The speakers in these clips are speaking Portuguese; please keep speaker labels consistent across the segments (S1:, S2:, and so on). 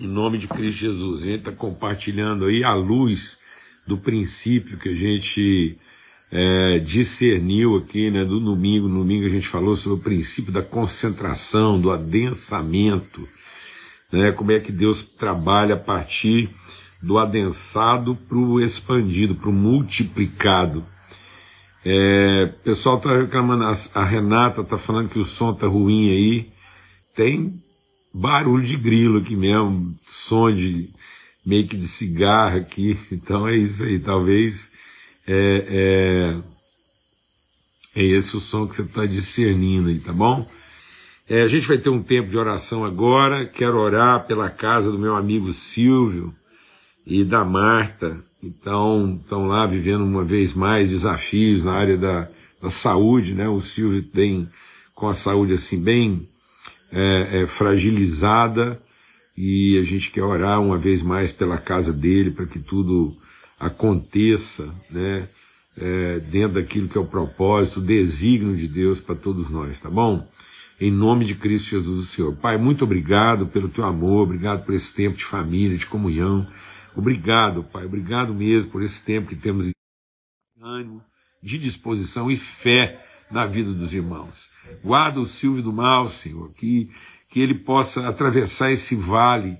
S1: Em nome de Cristo Jesus. A gente está compartilhando aí a luz do princípio que a gente é, discerniu aqui, né, do domingo. No domingo a gente falou sobre o princípio da concentração, do adensamento, né, como é que Deus trabalha a partir do adensado para o expandido, para o multiplicado. É, o pessoal está reclamando, a, Renata está falando que o som está ruim aí. Tem barulho de grilo aqui mesmo, som de meio que de cigarro aqui. Então é isso aí, talvez é, é, é esse o som que você está discernindo aí, tá bom? É, a gente vai ter um tempo de oração agora. Quero orar pela casa do meu amigo Silvio e da Marta. Então, estão lá vivendo uma vez mais desafios na área da, da saúde, né? O Silvio tem com a saúde assim bem é, é, fragilizada e a gente quer orar uma vez mais pela casa dele para que tudo aconteça, né? É, dentro daquilo que é o propósito, o desígnio de Deus para todos nós, tá bom? Em nome de Cristo Jesus, o Senhor. Pai, muito obrigado pelo teu amor, obrigado por esse tempo de família, de comunhão. Obrigado, Pai, obrigado mesmo por esse tempo que temos de ânimo, de disposição e fé na vida dos irmãos. Guarda o Silvio do mal, Senhor, que, que ele possa atravessar esse vale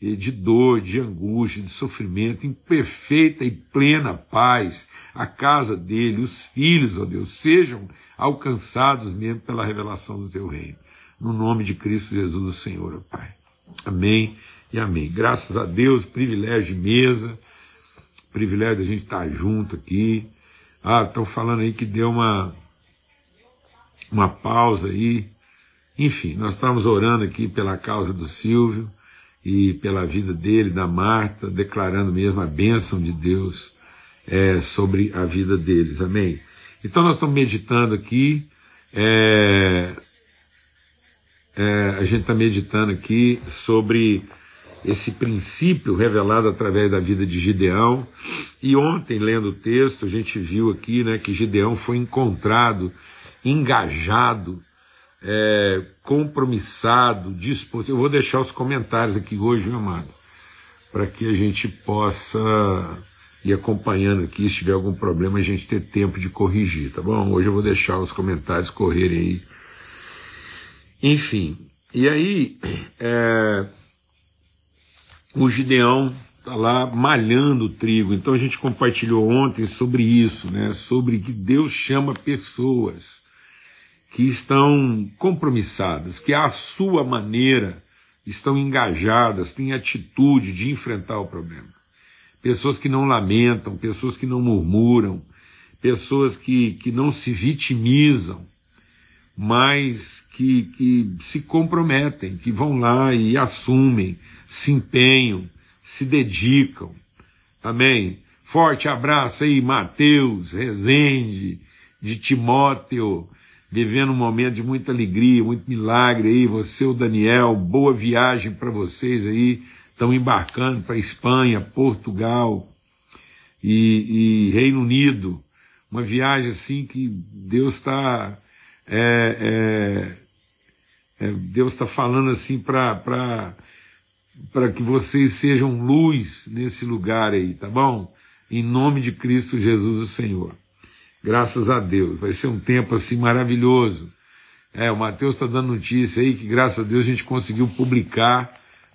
S1: de dor, de angústia, de sofrimento, em perfeita e plena paz. A casa dele, os filhos, ó Deus, sejam alcançados mesmo pela revelação do teu reino. No nome de Cristo Jesus, o Senhor, ó Pai. Amém e amém. Graças a Deus, privilégio de mesa, privilégio de a gente estar junto aqui. Ah, estão falando aí que deu uma uma pausa aí. Enfim, nós estamos orando aqui pela causa do Silvio e pela vida dele, da Marta, declarando mesmo a bênção de Deus é, sobre a vida deles. Amém? Então nós estamos meditando aqui. É, é, a gente está meditando aqui sobre esse princípio revelado através da vida de Gideão. E ontem, lendo o texto, a gente viu aqui né, que Gideão foi encontrado engajado, é, compromissado, disposto. Eu vou deixar os comentários aqui hoje, meu amado, para que a gente possa ir acompanhando aqui. Se tiver algum problema, a gente ter tempo de corrigir, tá bom? Hoje eu vou deixar os comentários correrem aí. Enfim, e aí é, o Gideão está lá malhando o trigo. Então a gente compartilhou ontem sobre isso, né? Sobre que Deus chama pessoas que estão compromissadas, que à sua maneira estão engajadas, têm atitude de enfrentar o problema. Pessoas que não lamentam, pessoas que não murmuram, pessoas que, que não se vitimizam, mas que, que se comprometem, que vão lá e assumem, se empenham, se dedicam. Amém? Forte abraço aí, Mateus, Rezende, de Timóteo, vivendo um momento de muita alegria, muito milagre aí. Você, o Daniel, boa viagem para vocês aí. Estão embarcando para Espanha, Portugal e, e, Reino Unido. Uma viagem assim que Deus está. É, é, é, Deus está falando assim para para que vocês sejam luz nesse lugar aí, tá bom? Em nome de Cristo Jesus, o Senhor. Graças a Deus. Vai ser um tempo assim maravilhoso. É, o Mateus está dando notícia aí que, graças a Deus, a gente conseguiu publicar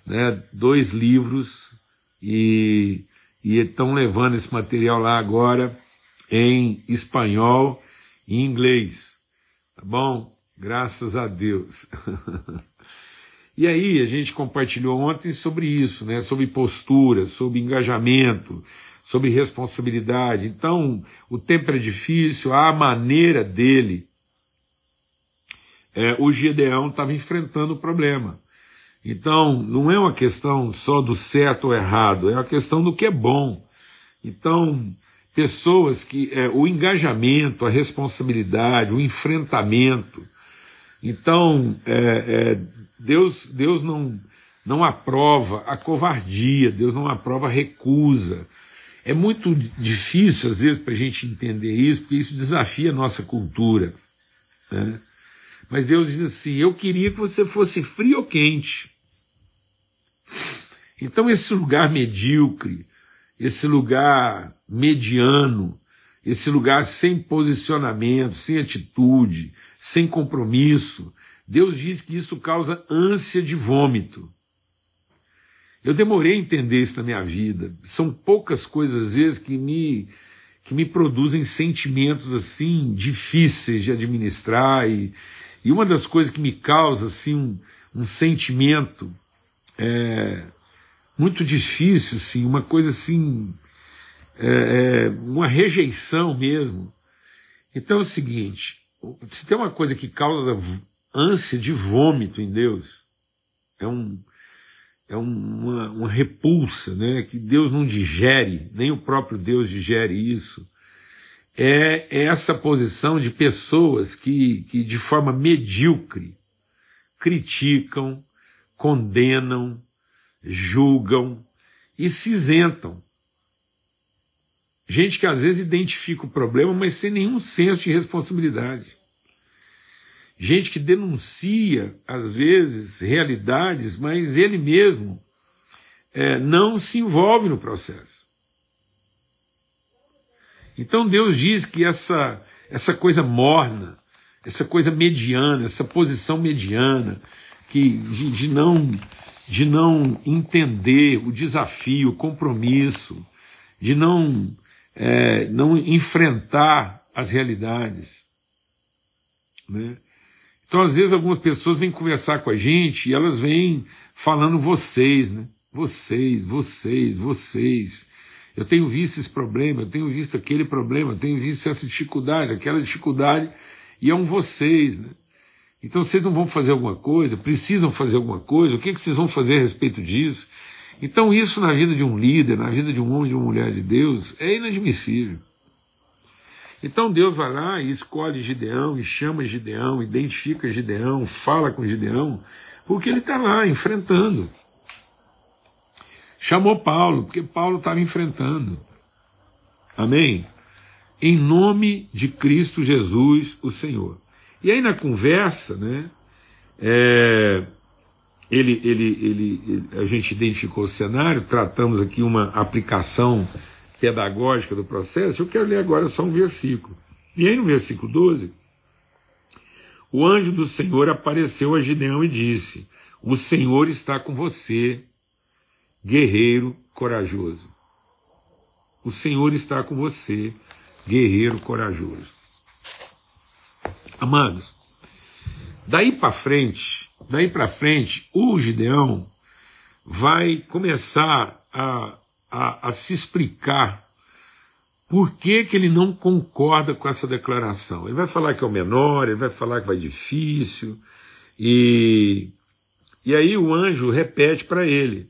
S1: né, dois livros e, estão levando esse material lá agora em espanhol e inglês. Tá bom? Graças a Deus. e aí, a gente compartilhou ontem sobre isso, né? Sobre postura, sobre engajamento, sobre responsabilidade. Então, o tempo é difícil, a maneira dele, é, o Gideão estava enfrentando o problema. Então, não é uma questão só do certo ou errado, é uma questão do que é bom. Então, pessoas que é, o engajamento, a responsabilidade, o enfrentamento. Então, é, é, Deus, Deus não, não aprova a covardia, Deus não aprova a recusa. É muito difícil, às vezes, para a gente entender isso, porque isso desafia a nossa cultura. Né? Mas Deus diz assim: Eu queria que você fosse frio ou quente. Então, esse lugar medíocre, esse lugar mediano, esse lugar sem posicionamento, sem atitude, sem compromisso, Deus diz que isso causa ânsia de vômito. Eu demorei a entender isso na minha vida. São poucas coisas, às vezes, que me, que me produzem sentimentos assim difíceis de administrar. E, e uma das coisas que me causa assim, um, um sentimento é, muito difícil, assim, uma coisa assim, é, é, uma rejeição mesmo. Então é o seguinte: se tem uma coisa que causa ânsia de vômito em Deus, é um é uma, uma repulsa, né, que Deus não digere, nem o próprio Deus digere isso, é, é essa posição de pessoas que, que de forma medíocre criticam, condenam, julgam e se isentam. Gente que às vezes identifica o problema, mas sem nenhum senso de responsabilidade gente que denuncia, às vezes, realidades, mas ele mesmo é, não se envolve no processo. Então Deus diz que essa, essa coisa morna, essa coisa mediana, essa posição mediana, que de, de não de não entender o desafio, o compromisso, de não, é, não enfrentar as realidades. Né? Então, às vezes, algumas pessoas vêm conversar com a gente e elas vêm falando vocês, né? Vocês, vocês, vocês. Eu tenho visto esse problema, eu tenho visto aquele problema, eu tenho visto essa dificuldade, aquela dificuldade, e é um vocês, né? Então vocês não vão fazer alguma coisa, precisam fazer alguma coisa, o que, que vocês vão fazer a respeito disso? Então, isso na vida de um líder, na vida de um homem, de uma mulher de Deus, é inadmissível. Então Deus vai lá e escolhe Gideão, e chama Gideão, identifica Gideão, fala com Gideão, porque ele está lá enfrentando. Chamou Paulo, porque Paulo estava enfrentando. Amém? Em nome de Cristo Jesus, o Senhor. E aí na conversa, né, é, ele, ele, ele, ele, a gente identificou o cenário, tratamos aqui uma aplicação pedagógica do processo, eu quero ler agora só um versículo. E aí no versículo 12, o anjo do Senhor apareceu a Gideão e disse: O Senhor está com você, guerreiro corajoso. O Senhor está com você, guerreiro corajoso. Amados, daí para frente, daí para frente, o Gideão vai começar a a, a se explicar por que, que ele não concorda com essa declaração. Ele vai falar que é o menor, ele vai falar que vai difícil, e, e aí o anjo repete para ele.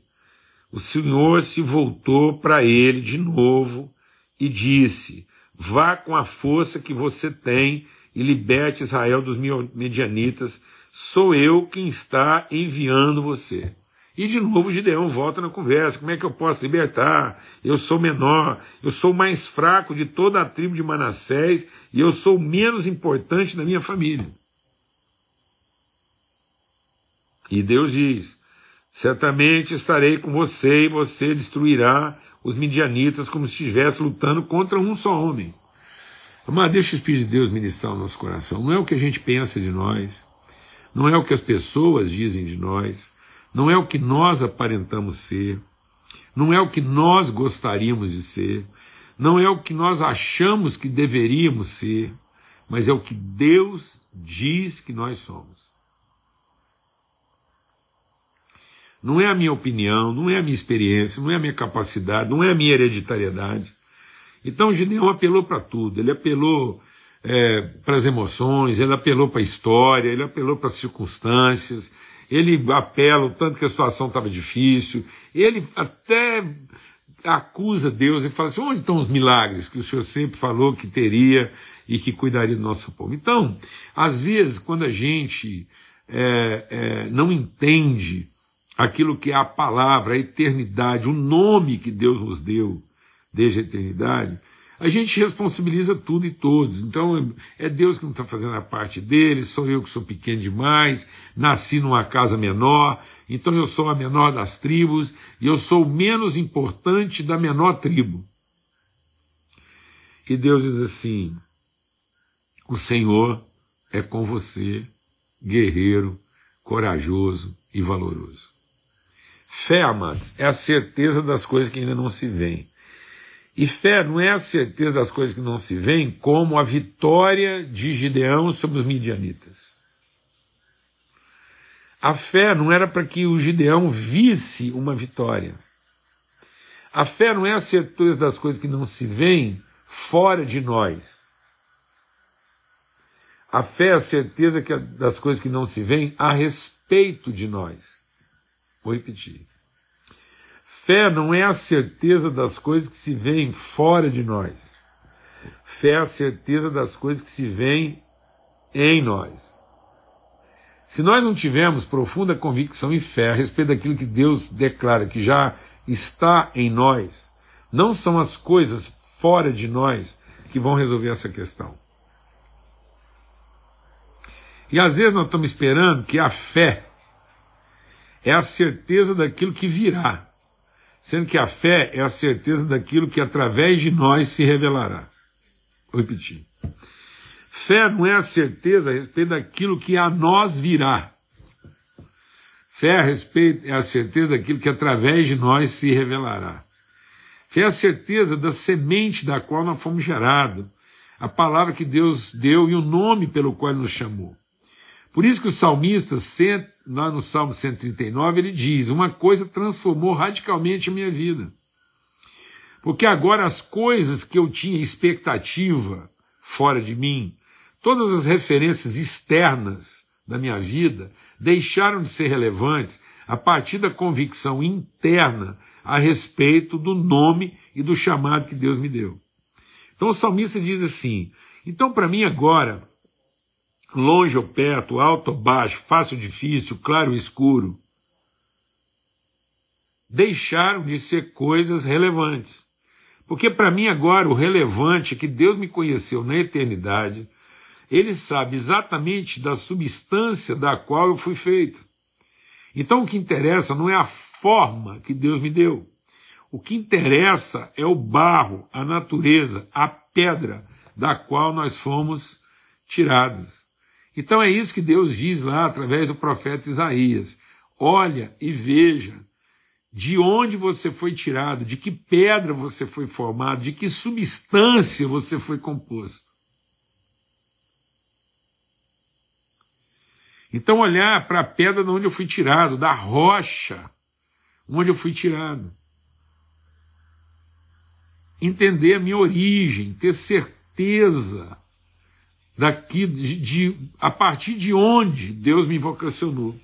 S1: O Senhor se voltou para ele de novo e disse: Vá com a força que você tem e liberte Israel dos medianitas. Sou eu quem está enviando você. E de novo Gideão volta na conversa: como é que eu posso libertar? Eu sou menor, eu sou mais fraco de toda a tribo de Manassés e eu sou menos importante da minha família. E Deus diz: certamente estarei com você e você destruirá os midianitas como se estivesse lutando contra um só homem. Mas deixa o Espírito de Deus ministrar o nosso coração. Não é o que a gente pensa de nós, não é o que as pessoas dizem de nós não é o que nós aparentamos ser, não é o que nós gostaríamos de ser, não é o que nós achamos que deveríamos ser, mas é o que Deus diz que nós somos. Não é a minha opinião, não é a minha experiência, não é a minha capacidade, não é a minha hereditariedade. Então Gideão apelou para tudo, ele apelou é, para as emoções, ele apelou para a história, ele apelou para as circunstâncias, ele apela o tanto que a situação estava difícil, ele até acusa Deus e fala assim: onde estão os milagres que o Senhor sempre falou que teria e que cuidaria do nosso povo? Então, às vezes, quando a gente é, é, não entende aquilo que é a palavra, a eternidade, o nome que Deus nos deu desde a eternidade, a gente responsabiliza tudo e todos. Então é Deus que não está fazendo a parte dele, sou eu que sou pequeno demais, nasci numa casa menor, então eu sou a menor das tribos e eu sou o menos importante da menor tribo. E Deus diz assim: o Senhor é com você, guerreiro, corajoso e valoroso. Fé, amados, é a certeza das coisas que ainda não se veem. E fé não é a certeza das coisas que não se veem, como a vitória de Gideão sobre os midianitas. A fé não era para que o Gideão visse uma vitória. A fé não é a certeza das coisas que não se veem fora de nós. A fé é a certeza das coisas que não se veem a respeito de nós. Vou repetir. Fé não é a certeza das coisas que se veem fora de nós. Fé é a certeza das coisas que se veem em nós. Se nós não tivermos profunda convicção e fé a respeito daquilo que Deus declara que já está em nós, não são as coisas fora de nós que vão resolver essa questão. E às vezes nós estamos esperando que a fé é a certeza daquilo que virá sendo que a fé é a certeza daquilo que através de nós se revelará. Vou repetir. Fé não é a certeza a respeito daquilo que a nós virá. Fé a respeito, é a certeza daquilo que através de nós se revelará. Fé é a certeza da semente da qual nós fomos gerados, a palavra que Deus deu e o nome pelo qual nos chamou. Por isso que o salmista, lá no Salmo 139, ele diz: Uma coisa transformou radicalmente a minha vida. Porque agora as coisas que eu tinha expectativa fora de mim, todas as referências externas da minha vida, deixaram de ser relevantes a partir da convicção interna a respeito do nome e do chamado que Deus me deu. Então o salmista diz assim: então para mim agora longe ou perto, alto ou baixo, fácil ou difícil, claro ou escuro, deixaram de ser coisas relevantes. Porque para mim agora o relevante é que Deus me conheceu na eternidade, ele sabe exatamente da substância da qual eu fui feito. Então o que interessa não é a forma que Deus me deu. O que interessa é o barro, a natureza, a pedra da qual nós fomos tirados. Então é isso que Deus diz lá através do profeta Isaías. Olha e veja de onde você foi tirado, de que pedra você foi formado, de que substância você foi composto. Então olhar para a pedra de onde eu fui tirado, da rocha onde eu fui tirado. Entender a minha origem, ter certeza daqui de, de, a partir de onde Deus me vocacionou.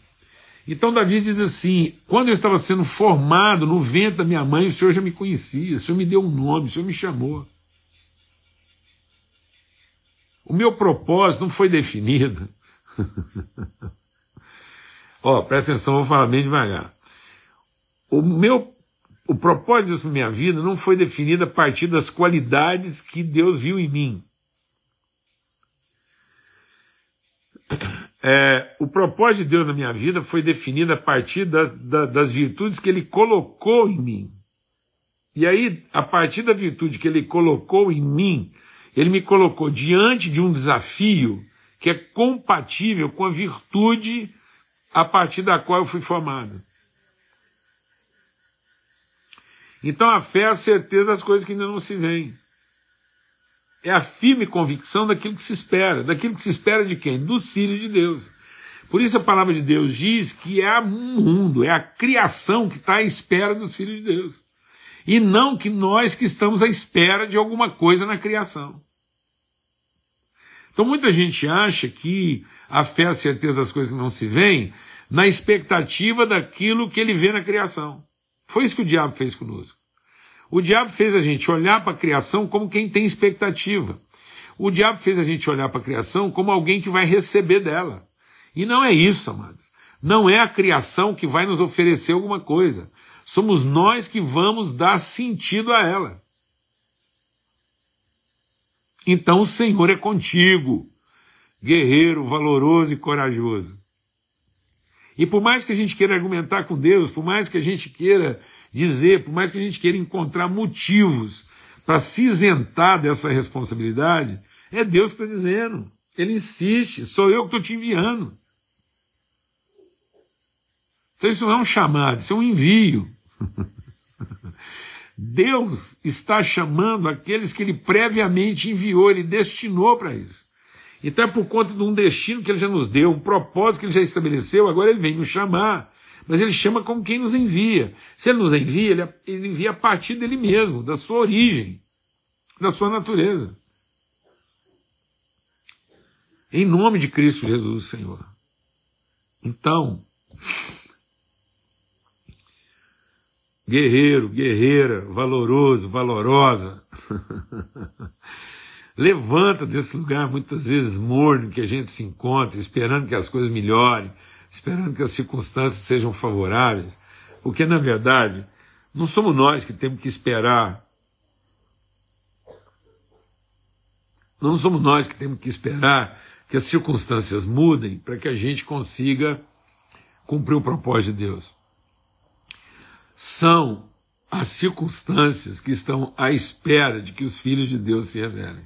S1: Então Davi diz assim: quando eu estava sendo formado no ventre da minha mãe, o Senhor já me conhecia, o Senhor me deu um nome, o Senhor me chamou. O meu propósito não foi definido. Ó, oh, presta atenção, vou falar bem devagar. O meu o propósito da minha vida não foi definido a partir das qualidades que Deus viu em mim. É, o propósito de Deus na minha vida foi definido a partir da, da, das virtudes que Ele colocou em mim. E aí, a partir da virtude que Ele colocou em mim, Ele me colocou diante de um desafio que é compatível com a virtude a partir da qual eu fui formado. Então a fé é a certeza das coisas que ainda não se veem é a firme convicção daquilo que se espera. Daquilo que se espera de quem? Dos filhos de Deus. Por isso a palavra de Deus diz que é o mundo, é a criação que está à espera dos filhos de Deus. E não que nós que estamos à espera de alguma coisa na criação. Então muita gente acha que a fé é a certeza das coisas que não se veem na expectativa daquilo que ele vê na criação. Foi isso que o diabo fez conosco. O diabo fez a gente olhar para a criação como quem tem expectativa. O diabo fez a gente olhar para a criação como alguém que vai receber dela. E não é isso, amados. Não é a criação que vai nos oferecer alguma coisa. Somos nós que vamos dar sentido a ela. Então o Senhor é contigo, guerreiro, valoroso e corajoso. E por mais que a gente queira argumentar com Deus, por mais que a gente queira dizer, por mais que a gente queira encontrar motivos para se isentar dessa responsabilidade, é Deus que está dizendo. Ele insiste, sou eu que estou te enviando. Então isso não é um chamado, isso é um envio. Deus está chamando aqueles que ele previamente enviou, ele destinou para isso. Então é por conta de um destino que ele já nos deu, um propósito que ele já estabeleceu, agora ele vem nos chamar. Mas ele chama como quem nos envia. Se ele nos envia, ele, ele envia a partir dele mesmo, da sua origem, da sua natureza. Em nome de Cristo Jesus, Senhor. Então, guerreiro, guerreira, valoroso, valorosa. Levanta desse lugar muitas vezes morno que a gente se encontra, esperando que as coisas melhorem, esperando que as circunstâncias sejam favoráveis, porque na verdade não somos nós que temos que esperar. Não somos nós que temos que esperar que as circunstâncias mudem para que a gente consiga cumprir o propósito de Deus. São as circunstâncias que estão à espera de que os filhos de Deus se revelem.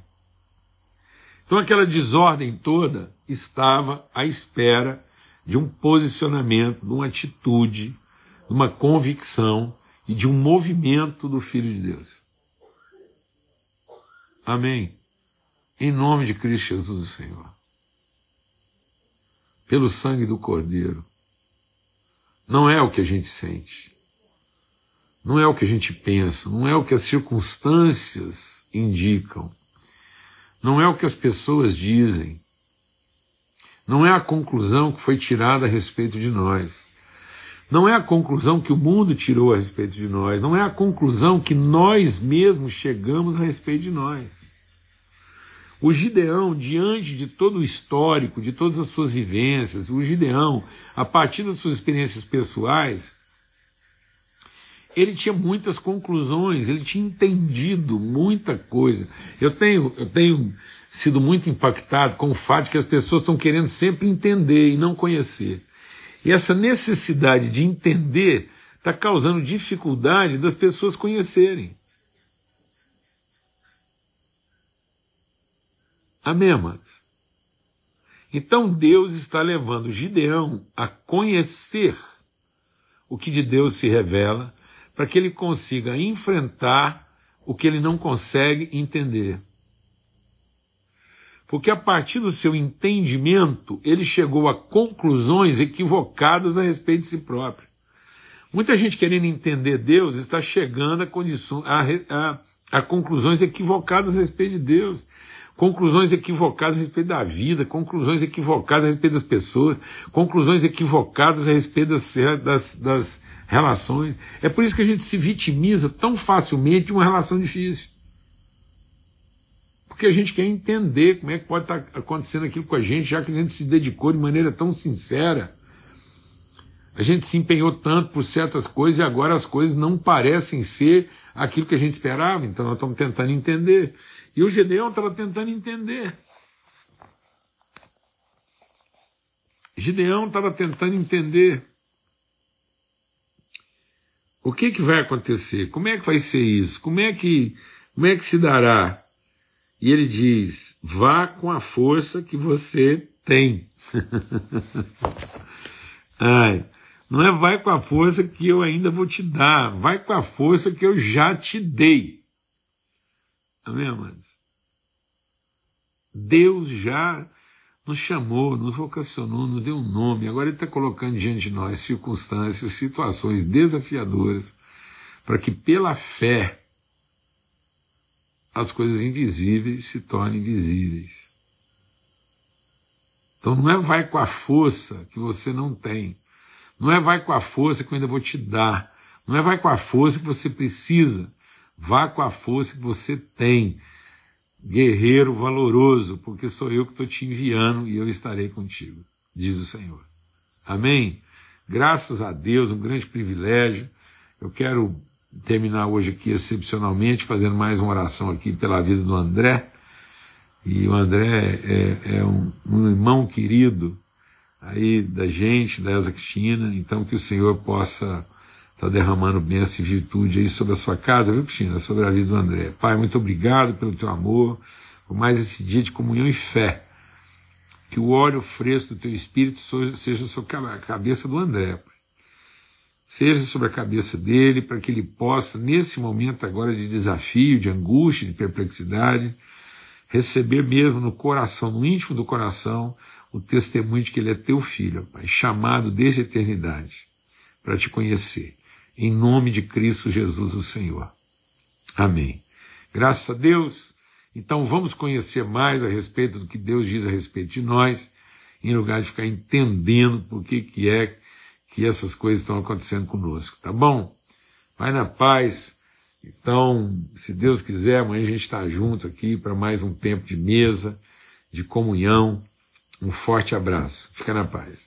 S1: Então aquela desordem toda estava à espera de um posicionamento, de uma atitude, de uma convicção e de um movimento do Filho de Deus. Amém. Em nome de Cristo Jesus, Senhor. Pelo sangue do Cordeiro. Não é o que a gente sente. Não é o que a gente pensa. Não é o que as circunstâncias indicam não é o que as pessoas dizem, não é a conclusão que foi tirada a respeito de nós, não é a conclusão que o mundo tirou a respeito de nós, não é a conclusão que nós mesmos chegamos a respeito de nós. O Gideão, diante de todo o histórico, de todas as suas vivências, o Gideão, a partir das suas experiências pessoais, ele tinha muitas conclusões, ele tinha entendido muita coisa. Eu tenho, eu tenho sido muito impactado com o fato de que as pessoas estão querendo sempre entender e não conhecer. E essa necessidade de entender está causando dificuldade das pessoas conhecerem. Amém, amados? Então Deus está levando Gideão a conhecer o que de Deus se revela para que ele consiga enfrentar o que ele não consegue entender. Porque a partir do seu entendimento, ele chegou a conclusões equivocadas a respeito de si próprio. Muita gente querendo entender Deus está chegando a, condições, a, a, a conclusões equivocadas a respeito de Deus conclusões equivocadas a respeito da vida, conclusões equivocadas a respeito das pessoas, conclusões equivocadas a respeito das, das, das, relações. É por isso que a gente se vitimiza tão facilmente de uma relação difícil. Porque a gente quer entender como é que pode estar acontecendo aquilo com a gente, já que a gente se dedicou de maneira tão sincera. A gente se empenhou tanto por certas coisas e agora as coisas não parecem ser aquilo que a gente esperava, então nós estamos tentando entender. E o Gedeão estava tentando entender. Gideão estava tentando entender. O que, que vai acontecer? Como é que vai ser isso? Como é que, como é que se dará? E ele diz: vá com a força que você tem. Ai, não é vai com a força que eu ainda vou te dar, vai com a força que eu já te dei. Amém, amados? Deus já nos chamou, nos vocacionou, nos deu um nome, agora Ele está colocando diante de nós circunstâncias, situações desafiadoras, para que pela fé as coisas invisíveis se tornem visíveis. Então não é vai com a força que você não tem, não é vai com a força que eu ainda vou te dar, não é vai com a força que você precisa, vá com a força que você tem guerreiro valoroso, porque sou eu que estou te enviando e eu estarei contigo, diz o Senhor. Amém? Graças a Deus, um grande privilégio. Eu quero terminar hoje aqui excepcionalmente, fazendo mais uma oração aqui pela vida do André. E o André é, é um, um, irmão querido. aí da gente, da Elza Cristina, então que o Senhor possa estar tá derramando bênção e virtude aí sobre a sua casa, viu, Cristina? Sobre a vida do André. Pai, muito obrigado pelo teu amor, por mais esse dia de comunhão e fé. Que o óleo fresco do teu espírito seja sobre a cabeça do André. Seja sobre a cabeça dele, para que ele possa, nesse momento agora de desafio, de angústia, de perplexidade, receber mesmo no coração, no íntimo do coração, o testemunho de que ele é teu filho, Pai, chamado desde a eternidade para te conhecer. Em nome de Cristo Jesus, o Senhor. Amém. Graças a Deus. Então vamos conhecer mais a respeito do que Deus diz a respeito de nós, em lugar de ficar entendendo por que, que é que essas coisas estão acontecendo conosco, tá bom? Vai na paz. Então, se Deus quiser, amanhã a gente está junto aqui para mais um tempo de mesa, de comunhão. Um forte abraço. Fica na paz.